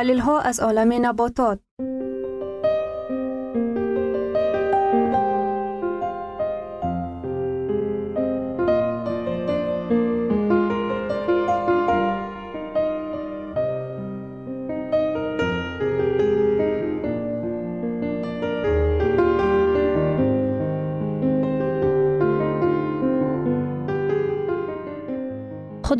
دلیل ها از عالم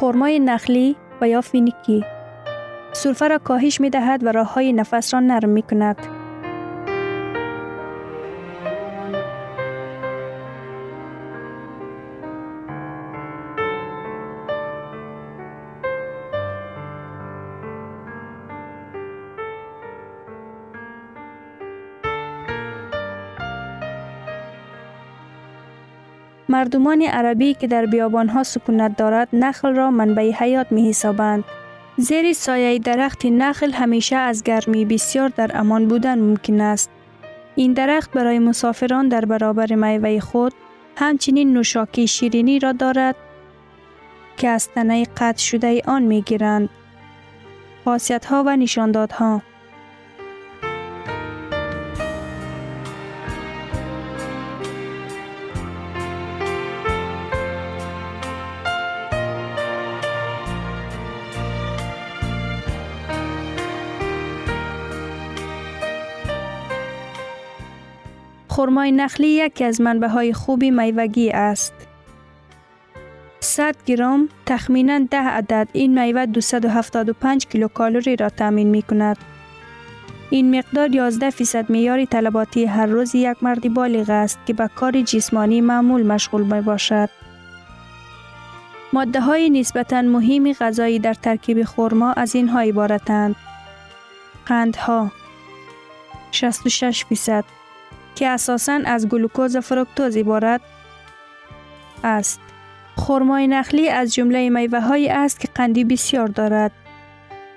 خرمای نخلی و یا فینیکی سرفه را کاهش می دهد و راه های نفس را نرم می کند. مردمان عربی که در بیابانها سکونت دارد نخل را منبع حیات می حسابند. زیر سایه درخت نخل همیشه از گرمی بسیار در امان بودن ممکن است. این درخت برای مسافران در برابر میوه خود همچنین نوشاکی شیرینی را دارد که از تنه قطع شده آن می گیرند. خاصیت ها و نشاندادها خرمای نخلی یکی از منبع های خوبی میوگی است. 100 گرم تخمینا 10 عدد این میوه 275 کیلوکالری را تامین می کند. این مقدار 11 فیصد میار طلباتی هر روز یک مرد بالغ است که به کار جسمانی معمول مشغول می باشد. ماده های نسبتا مهم غذایی در ترکیب خورما از اینها عبارتند. قندها 66 فیصد که اساساً از گلوکوز و فرکتوز عبارت است. خرمای نخلی از جمله میوه هایی است که قندی بسیار دارد.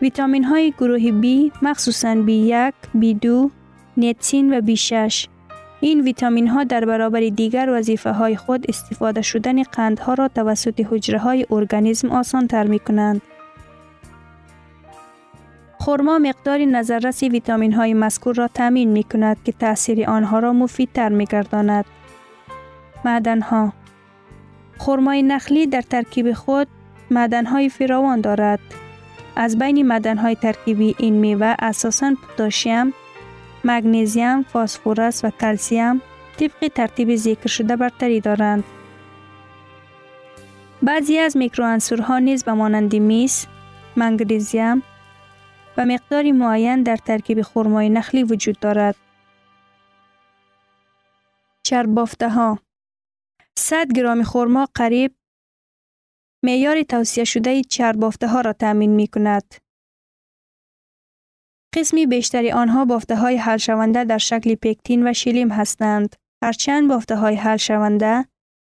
ویتامین های گروه B مخصوصاً B1, B2, نیتسین و B6 این ویتامین ها در برابر دیگر وظیفه های خود استفاده شدن قندها را توسط حجره های ارگانیسم آسان تر می کنند. خورما مقدار نظررس ویتامین های مذکور را تامین می کند که تاثیر آنها را مفیدتر می گرداند. معدن ها خرمای نخلی در ترکیب خود معدن های فراوان دارد. از بین معدن های ترکیبی این میوه اساساً پتاسیم، مگنیزیم، فسفرس و کلسیم طبق ترتیب ذکر شده برتری دارند. بعضی از میکروانسورها نیز به مانند میس، منگنیزیم و مقداری معین در ترکیب خرمای نخلی وجود دارد. چرب بافته ها 100 گرم خرما قریب معیار توصیه شده چرب بافته ها را تامین می کند. قسمی بیشتری آنها بافته های حل شونده در شکل پکتین و شیلیم هستند. هرچند بافته های حل شونده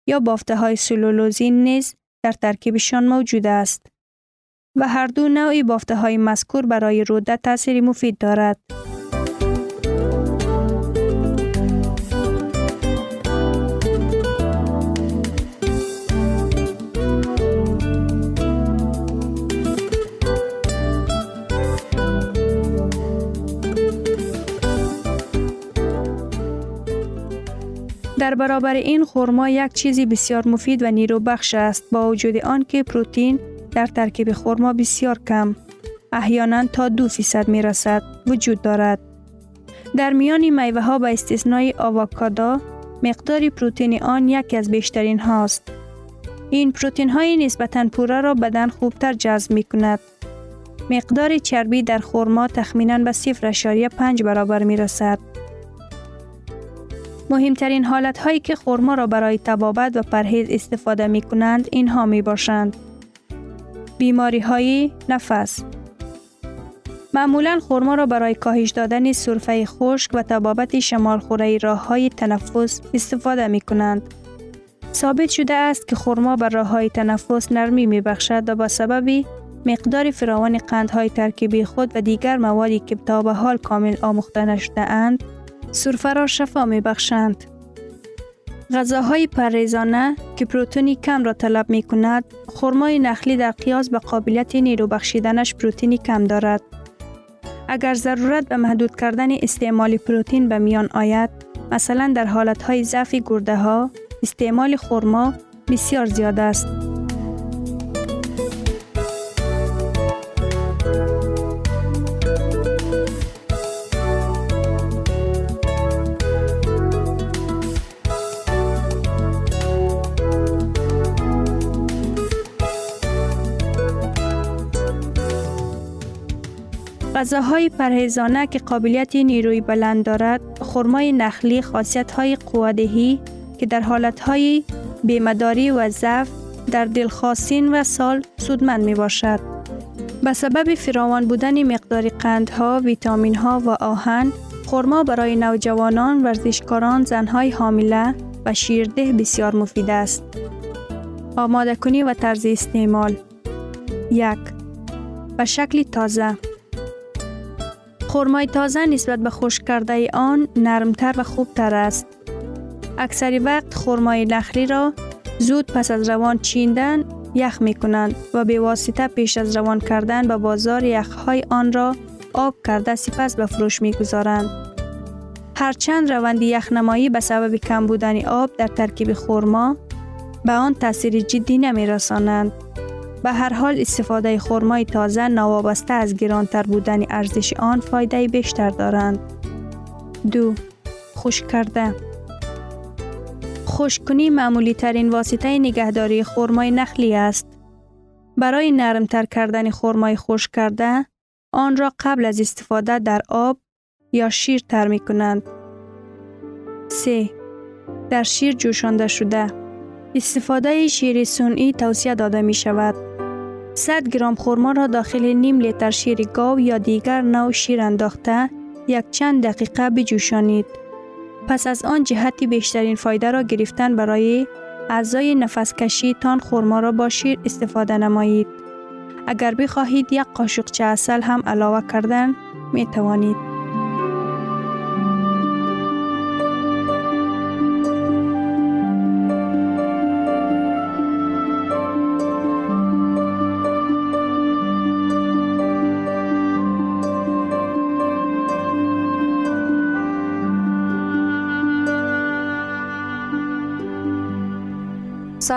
یا بافته های سلولوزین نیز در ترکیبشان موجود است و هر دو نوعی بافته های مذکور برای روده تاثیر مفید دارد. در برابر این خورما یک چیزی بسیار مفید و نیرو بخش است با وجود آنکه پروتئین در ترکیب خورما بسیار کم احیانا تا دو فیصد می رسد وجود دارد. در میان میوه ها به استثنای آواکادا مقدار پروتئین آن یکی از بیشترین هاست. این پروتئین های نسبتا پوره را بدن خوبتر جذب می کند. مقدار چربی در خورما تخمینا به 0.5 برابر می رسد. مهمترین حالت هایی که خورما را برای تبابت و پرهیز استفاده می کنند اینها می باشند. بیماری های نفس معمولا خورما را برای کاهش دادن سرفه خشک و تبابت شمال خوره راه های تنفس استفاده می کنند. ثابت شده است که خورما بر راه های تنفس نرمی می بخشد و با سبب مقدار فراوان قندهای ترکیبی خود و دیگر موادی که تا به حال کامل آموخته نشده اند سرفه را شفا می بخشند. غذاهای پریزانه که پروتئنی کم را طلب می کند، خرمای نخلی در قیاس به قابلیت نیرو بخشیدنش پروتئنی کم دارد. اگر ضرورت به محدود کردن استعمال پروتئین به میان آید، مثلا در حالتهای ضعف گرده ها، استعمال خرما بسیار زیاد است. غذاهای پرهیزانه که قابلیت نیروی بلند دارد، خرمای نخلی خاصیت های قوادهی که در حالت های بیمداری و ضعف در دلخواستین و سال سودمند می باشد. به سبب فراوان بودن مقدار قندها، ویتامین ها و آهن، خرما برای نوجوانان، ورزشکاران، زنهای حامله و شیرده بسیار مفید است. آماده کنی و طرز استعمال یک به شکل تازه خرمای تازه نسبت به خشک کرده آن نرمتر و خوبتر است. اکثر وقت خرمای نخلی را زود پس از روان چیندن یخ می کنند و به واسطه پیش از روان کردن به بازار یخهای آن را آب کرده سپس به فروش می گذارند. هرچند روند یخنمایی به سبب کم بودن آب در ترکیب خرما به آن تاثیر جدی نمی رسانند. به هر حال استفاده خرمای تازه نوابسته از گرانتر بودن ارزش آن فایده بیشتر دارند. دو خشک کرده خشککنی معمولی ترین واسطه نگهداری خرمای نخلی است. برای نرمتر کردن خرمای خشک کرده آن را قبل از استفاده در آب یا شیر تر می کنند. 3. در شیر جوشانده شده استفاده شیر سنئی توصیه داده می شود. 100 گرم خورما را داخل نیم لیتر شیر گاو یا دیگر نوع شیر انداخته یک چند دقیقه بجوشانید. پس از آن جهتی بیشترین فایده را گرفتن برای اعضای نفس کشی تان خورما را با شیر استفاده نمایید. اگر بخواهید یک قاشقچه اصل هم علاوه کردن می توانید.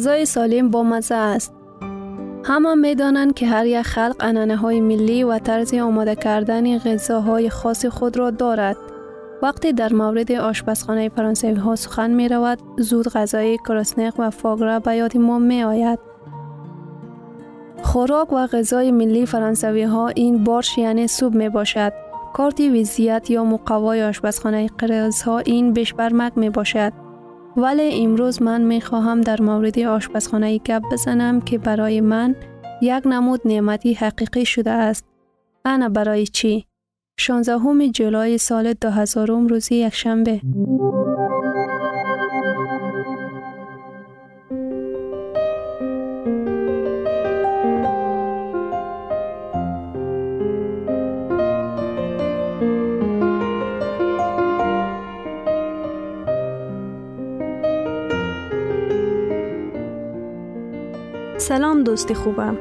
غذای سالم با مزه است. همه می دانند که هر یک خلق انانه های ملی و طرز آماده کردن غذاهای خاص خود را دارد. وقتی در مورد آشپزخانه فرانسوی ها سخن می رود، زود غذای کراسنق و فاگرا به یاد ما می آید. خوراک و غذای ملی فرانسوی ها این بارش یعنی سوب می باشد. کارت ویزیت یا مقوای آشپزخانه قرز ها این بشبرمک می باشد. ولی امروز من می خواهم در مورد آشپزخانه گپ بزنم که برای من یک نمود نعمتی حقیقی شده است. انا برای چی؟ 16 جولای سال 2000 روزی یک سلام دوست خوبم.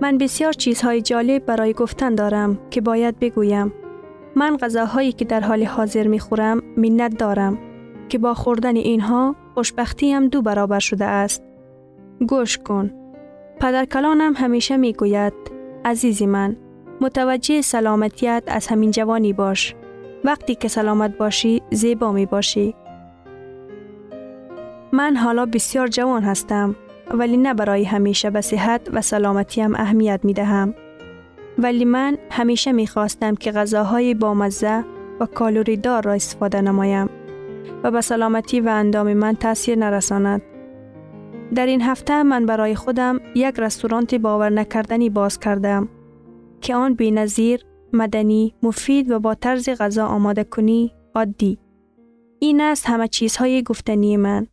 من بسیار چیزهای جالب برای گفتن دارم که باید بگویم. من غذاهایی که در حال حاضر می خورم منت دارم که با خوردن اینها خوشبختیم دو برابر شده است. گوش کن. پدر کلانم همیشه می گوید عزیزی من متوجه سلامتیت از همین جوانی باش. وقتی که سلامت باشی زیبا می باشی. من حالا بسیار جوان هستم ولی نه برای همیشه به صحت و سلامتیم اهمیت می دهم. ولی من همیشه می خواستم که غذاهای بامزه و کالوری دار را استفاده نمایم و به سلامتی و اندام من تاثیر نرساند. در این هفته من برای خودم یک رستوران باور نکردنی باز کردم که آن بی نظیر، مدنی، مفید و با طرز غذا آماده کنی عادی. این است همه چیزهای گفتنی من.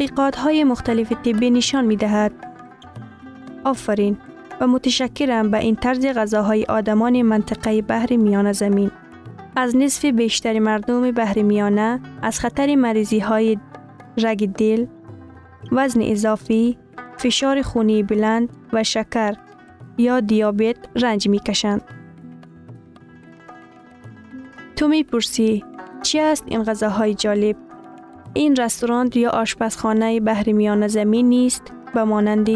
تحقیقات های مختلف طبی نشان می دهد. آفرین و متشکرم به این طرز غذاهای آدمان منطقه بحر میان زمین. از نصف بیشتر مردم بحر میانه از خطر مریضی های رگ دل، وزن اضافی، فشار خونی بلند و شکر یا دیابت رنج می کشند. تو می‌پرسی چی است این غذاهای جالب؟ این رستوران یا آشپزخانه بحر میان زمین نیست به مانند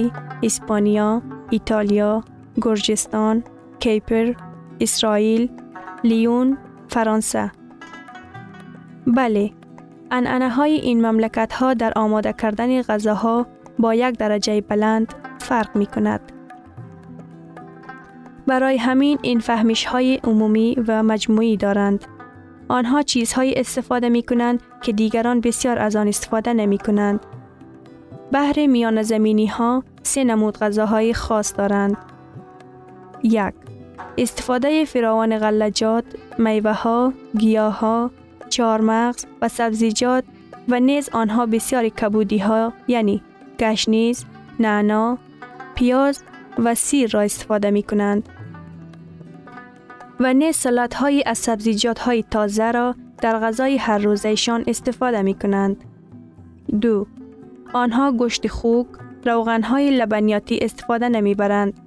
اسپانیا، ایتالیا، گرجستان، کیپر، اسرائیل، لیون، فرانسه. بله، انعنه های این مملکت ها در آماده کردن غذاها با یک درجه بلند فرق می کند. برای همین این فهمیش های عمومی و مجموعی دارند. آنها چیزهایی استفاده می کنند که دیگران بسیار از آن استفاده نمی کنند. بحر میان زمینی ها سه نمود غذاهای خاص دارند. یک استفاده فراوان غلجات، میوه ها، گیاه ها، چارمغز و سبزیجات و نیز آنها بسیار کبودی ها یعنی گشنیز، نعنا، پیاز و سیر را استفاده می کنند. و نیز سلات های از سبزیجات های تازه را در غذای هر روزشان استفاده می کنند. دو آنها گوشت خوک، روغن های لبنیاتی استفاده نمی برند.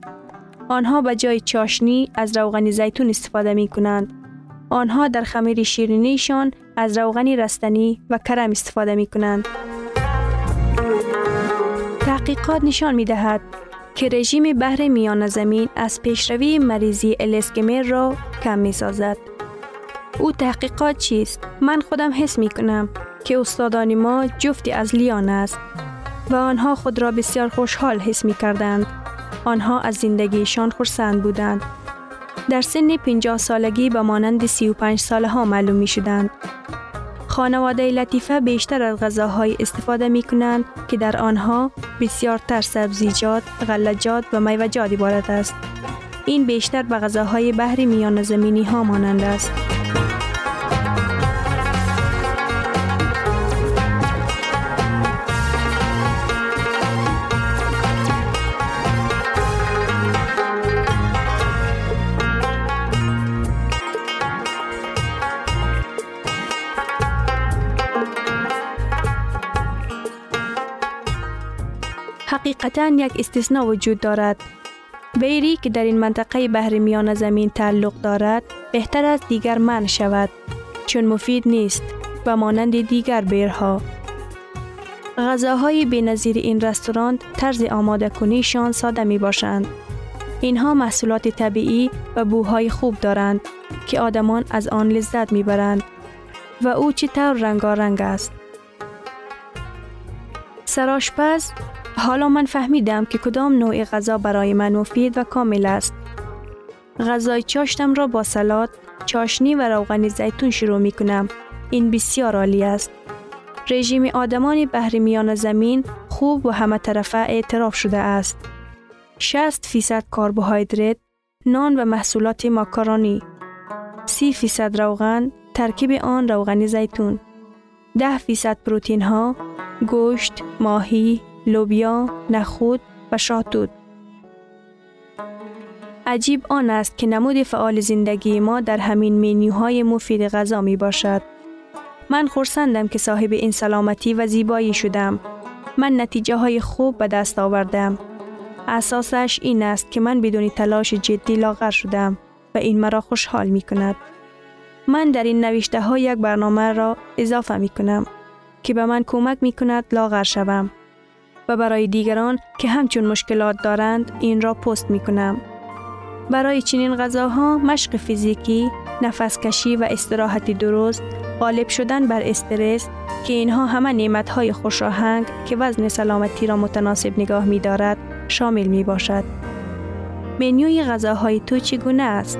آنها به جای چاشنی از روغن زیتون استفاده می کنند. آنها در خمیر شیرینیشان از روغن رستنی و کرم استفاده می کنند. تحقیقات نشان می دهد که رژیم بحر میان زمین از پیشروی مریضی الاسکمر را کم می سازد. او تحقیقات چیست؟ من خودم حس می کنم که استادان ما جفتی از لیان است و آنها خود را بسیار خوشحال حس می کردند. آنها از زندگیشان خرسند بودند. در سن 50 سالگی به مانند 35 ساله ها معلوم می شدند. خانواده لطیفه بیشتر از غذاهای استفاده می کنند که در آنها بسیار تر سبزیجات، غلجات و میوجات عبارت است. این بیشتر به غذاهای بحری میان زمینی ها مانند است. حقیقتا یک استثناء وجود دارد. بیری که در این منطقه بحر میان زمین تعلق دارد بهتر از دیگر من شود چون مفید نیست و مانند دیگر بیرها. غذاهای بینظیر این رستوران طرز آماده کنیشان ساده می باشند. اینها محصولات طبیعی و بوهای خوب دارند که آدمان از آن لذت می برند و او چطور رنگارنگ است. سراشپز حالا من فهمیدم که کدام نوع غذا برای من مفید و کامل است. غذای چاشتم را با سلات، چاشنی و روغن زیتون شروع می کنم. این بسیار عالی است. رژیم آدمان بحر میان زمین خوب و همه طرفه اعتراف شده است. 60 فیصد کربوهیدرات، نان و محصولات ماکارونی، 30 فیصد روغن، ترکیب آن روغن زیتون، 10 فیصد پروتین ها، گوشت، ماهی، لوبیا، نخود و شاتود. عجیب آن است که نمود فعال زندگی ما در همین مینیوهای مفید غذا می باشد. من خورسندم که صاحب این سلامتی و زیبایی شدم. من نتیجه های خوب به دست آوردم. اساسش این است که من بدون تلاش جدی لاغر شدم و این مرا خوشحال می کند. من در این نوشته ها یک برنامه را اضافه می کنم که به من کمک می کند لاغر شوم. و برای دیگران که همچون مشکلات دارند این را پست می کنم. برای چنین غذاها مشق فیزیکی، نفس کشی و استراحتی درست، غالب شدن بر استرس که اینها همه نعمت های خوش آهنگ که وزن سلامتی را متناسب نگاه می دارد شامل می باشد. منیوی غذاهای تو چگونه است؟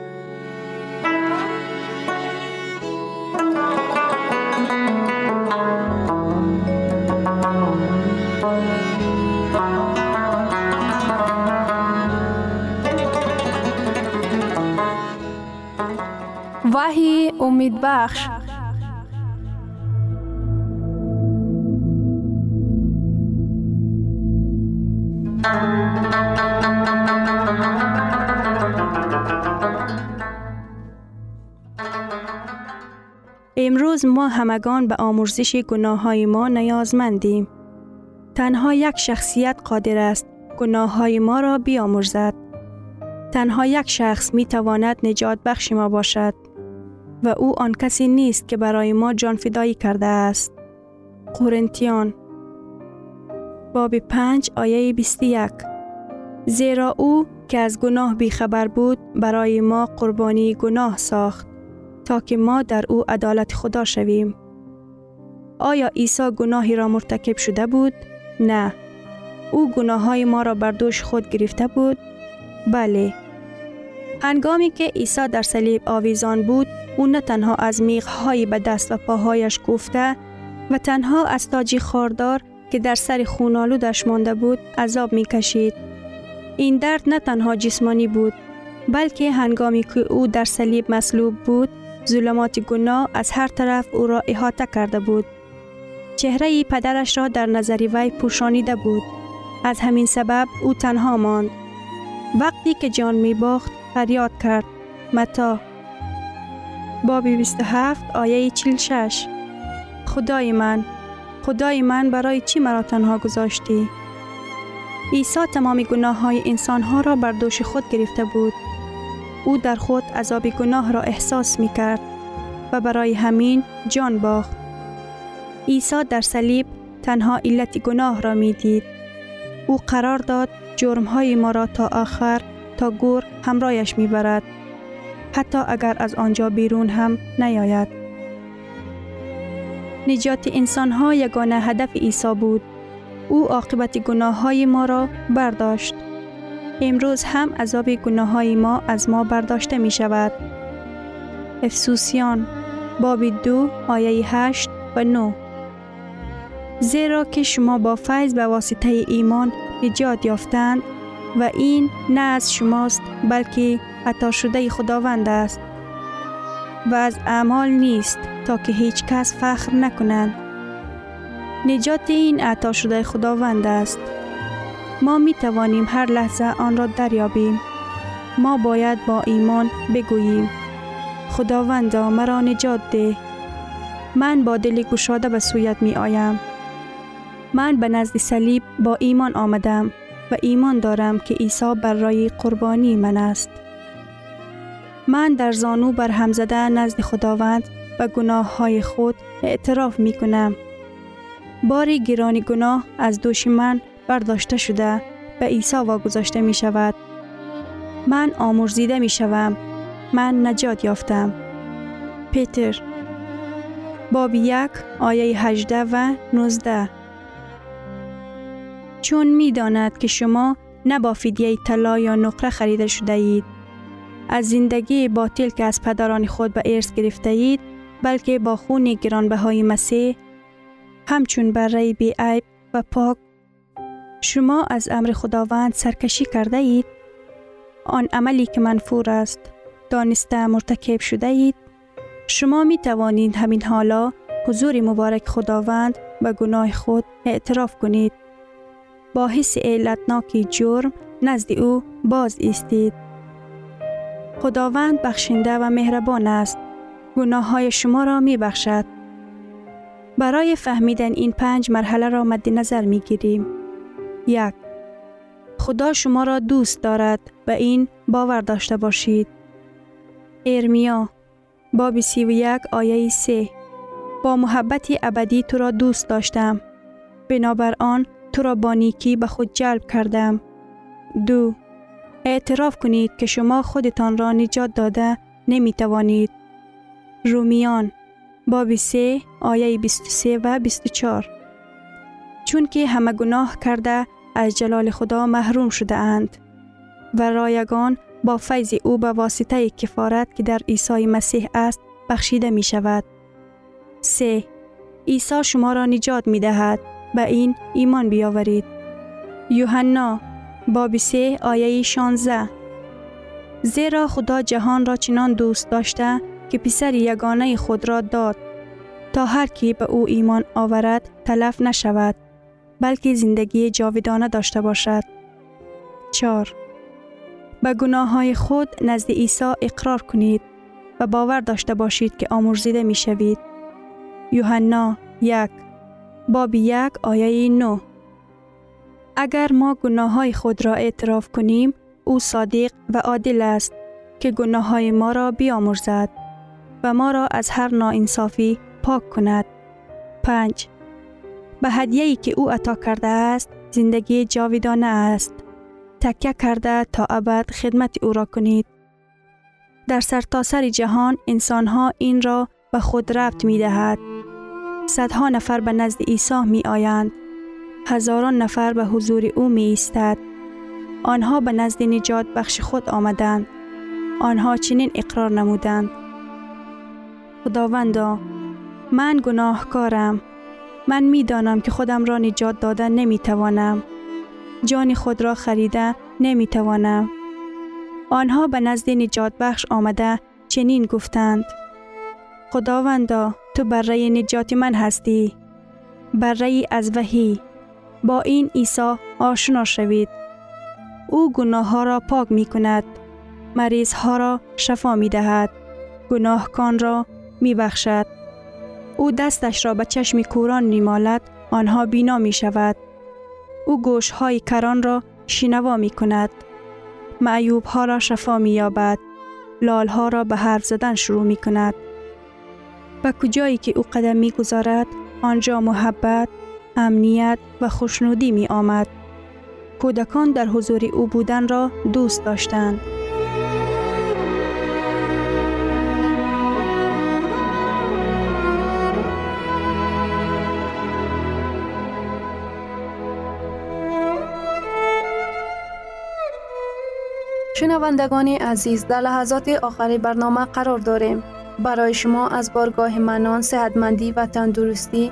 وحی امید بخش امروز ما همگان به آمرزش گناه های ما نیازمندیم. تنها یک شخصیت قادر است گناه های ما را بیامرزد. تنها یک شخص می تواند نجات بخش ما باشد و او آن کسی نیست که برای ما جان فدایی کرده است. قرنتیان باب 5 آیه 21 زیرا او که از گناه بیخبر بود برای ما قربانی گناه ساخت تا که ما در او عدالت خدا شویم. آیا عیسی گناهی را مرتکب شده بود؟ نه. او گناه های ما را بر دوش خود گرفته بود؟ بله. هنگامی که عیسی در صلیب آویزان بود، او نه تنها از های به دست و پاهایش گفته و تنها از تاجی خاردار که در سر خونالودش مانده بود عذاب می کشید. این درد نه تنها جسمانی بود بلکه هنگامی که او در صلیب مصلوب بود ظلمات گناه از هر طرف او را احاطه کرده بود. چهره پدرش را در نظر وی پوشانیده بود. از همین سبب او تنها ماند. وقتی که جان می باخت فریاد کرد. متا باب 27 آیه 46 خدای من خدای من برای چی مرا تنها گذاشتی؟ عیسی تمام گناه های انسان ها را بر دوش خود گرفته بود. او در خود عذاب گناه را احساس می کرد و برای همین جان باخت. عیسی در صلیب تنها علت گناه را می دید. او قرار داد جرم های ما را تا آخر تا گور همراهش می برد. حتی اگر از آنجا بیرون هم نیاید. نجات انسان ها یگانه هدف عیسی بود. او عاقبت گناه های ما را برداشت. امروز هم عذاب گناه های ما از ما برداشته می شود. افسوسیان باب دو آیه 8 و 9 زیرا که شما با فیض به واسطه ایمان نجات یافتند و این نه از شماست بلکه عطا شده خداوند است. و از اعمال نیست تا که هیچ کس فخر نکنند نجات این عطا شده خداوند است. ما می توانیم هر لحظه آن را دریابیم. ما باید با ایمان بگوییم. خداوندا مرا نجات ده. من با دل گشاده به سویت می آیم من به نزد صلیب با ایمان آمدم و ایمان دارم که عیسی بر رای قربانی من است. من در زانو بر هم زده نزد خداوند و گناه های خود اعتراف می کنم. باری گرانی گناه از دوش من برداشته شده به عیسی واگذاشته می شود. من آمرزیده می شوم. من نجات یافتم. پیتر باب یک آیه 18 و 19 چون می داند که شما نه با فدیه طلا یا نقره خریده شده اید از زندگی باطل که از پدران خود به ارث گرفته اید بلکه با خون گرانبهای مسیح همچون بره بی عیب و پاک. شما از امر خداوند سرکشی کرده اید آن عملی که منفور است دانسته مرتکب شده اید شما می توانید همین حالا حضور مبارک خداوند به گناه خود اعتراف کنید. با حس علتناکی جرم نزد او باز ایستید. خداوند بخشنده و مهربان است. گناه های شما را می بخشد. برای فهمیدن این پنج مرحله را مد نظر می گیریم. یک خدا شما را دوست دارد و این باور داشته باشید. ارمیا باب سی و یک آیه سه با محبت ابدی تو را دوست داشتم. بنابر آن تو را با نیکی به خود جلب کردم. دو اعتراف کنید که شما خودتان را نجات داده نمی توانید. رومیان باب 3 آیه 23 و 24 چون که همه گناه کرده از جلال خدا محروم شده اند و رایگان با فیض او به واسطه کفارت که در عیسی مسیح است بخشیده می شود. 3. عیسی شما را نجات می دهد. به این ایمان بیاورید. یوحنا باب 3 آیه 16 زیرا خدا جهان را چنان دوست داشته که پسر یگانه خود را داد تا هر کی به او ایمان آورد تلف نشود بلکه زندگی جاودانه داشته باشد. 4. به گناه های خود نزد عیسی اقرار کنید و باور داشته باشید که آمرزیده می شوید. یوحنا یک باب یک آیه 9 اگر ما گناه های خود را اعتراف کنیم او صادق و عادل است که گناه های ما را بیامرزد و ما را از هر ناانصافی پاک کند. 5. به هدیه‌ای که او عطا کرده است زندگی جاویدانه است. تکیه کرده تا ابد خدمت او را کنید. در سرتاسر سر جهان انسانها این را به خود ربط می دهد. صدها نفر به نزد عیسی می آیند. هزاران نفر به حضور او می ایستد. آنها به نزد نجات بخش خود آمدند. آنها چنین اقرار نمودند. خداوندا من گناهکارم. من می دانم که خودم را نجات دادن نمی توانم. جان خود را خریده نمی توانم. آنها به نزد نجات بخش آمده چنین گفتند. خداوندا تو بره نجات من هستی. بره از وحی. با این عیسی آشنا شوید. او گناه ها را پاک می کند. مریض ها را شفا می دهد. گناهکان را می بخشد. او دستش را به چشم کوران نیمالد آنها بینا می شود. او گوش های کران را شنوا می کند. معیوب ها را شفا می یابد. لال ها را به حرف زدن شروع می کند. به کجایی که او قدم می گذارد آنجا محبت، امنیت و خوشنودی می آمد. کودکان در حضور او بودن را دوست داشتند. شنوندگان عزیز در لحظات آخری برنامه قرار داریم برای شما از بارگاه منان صحتمندی و تندرستی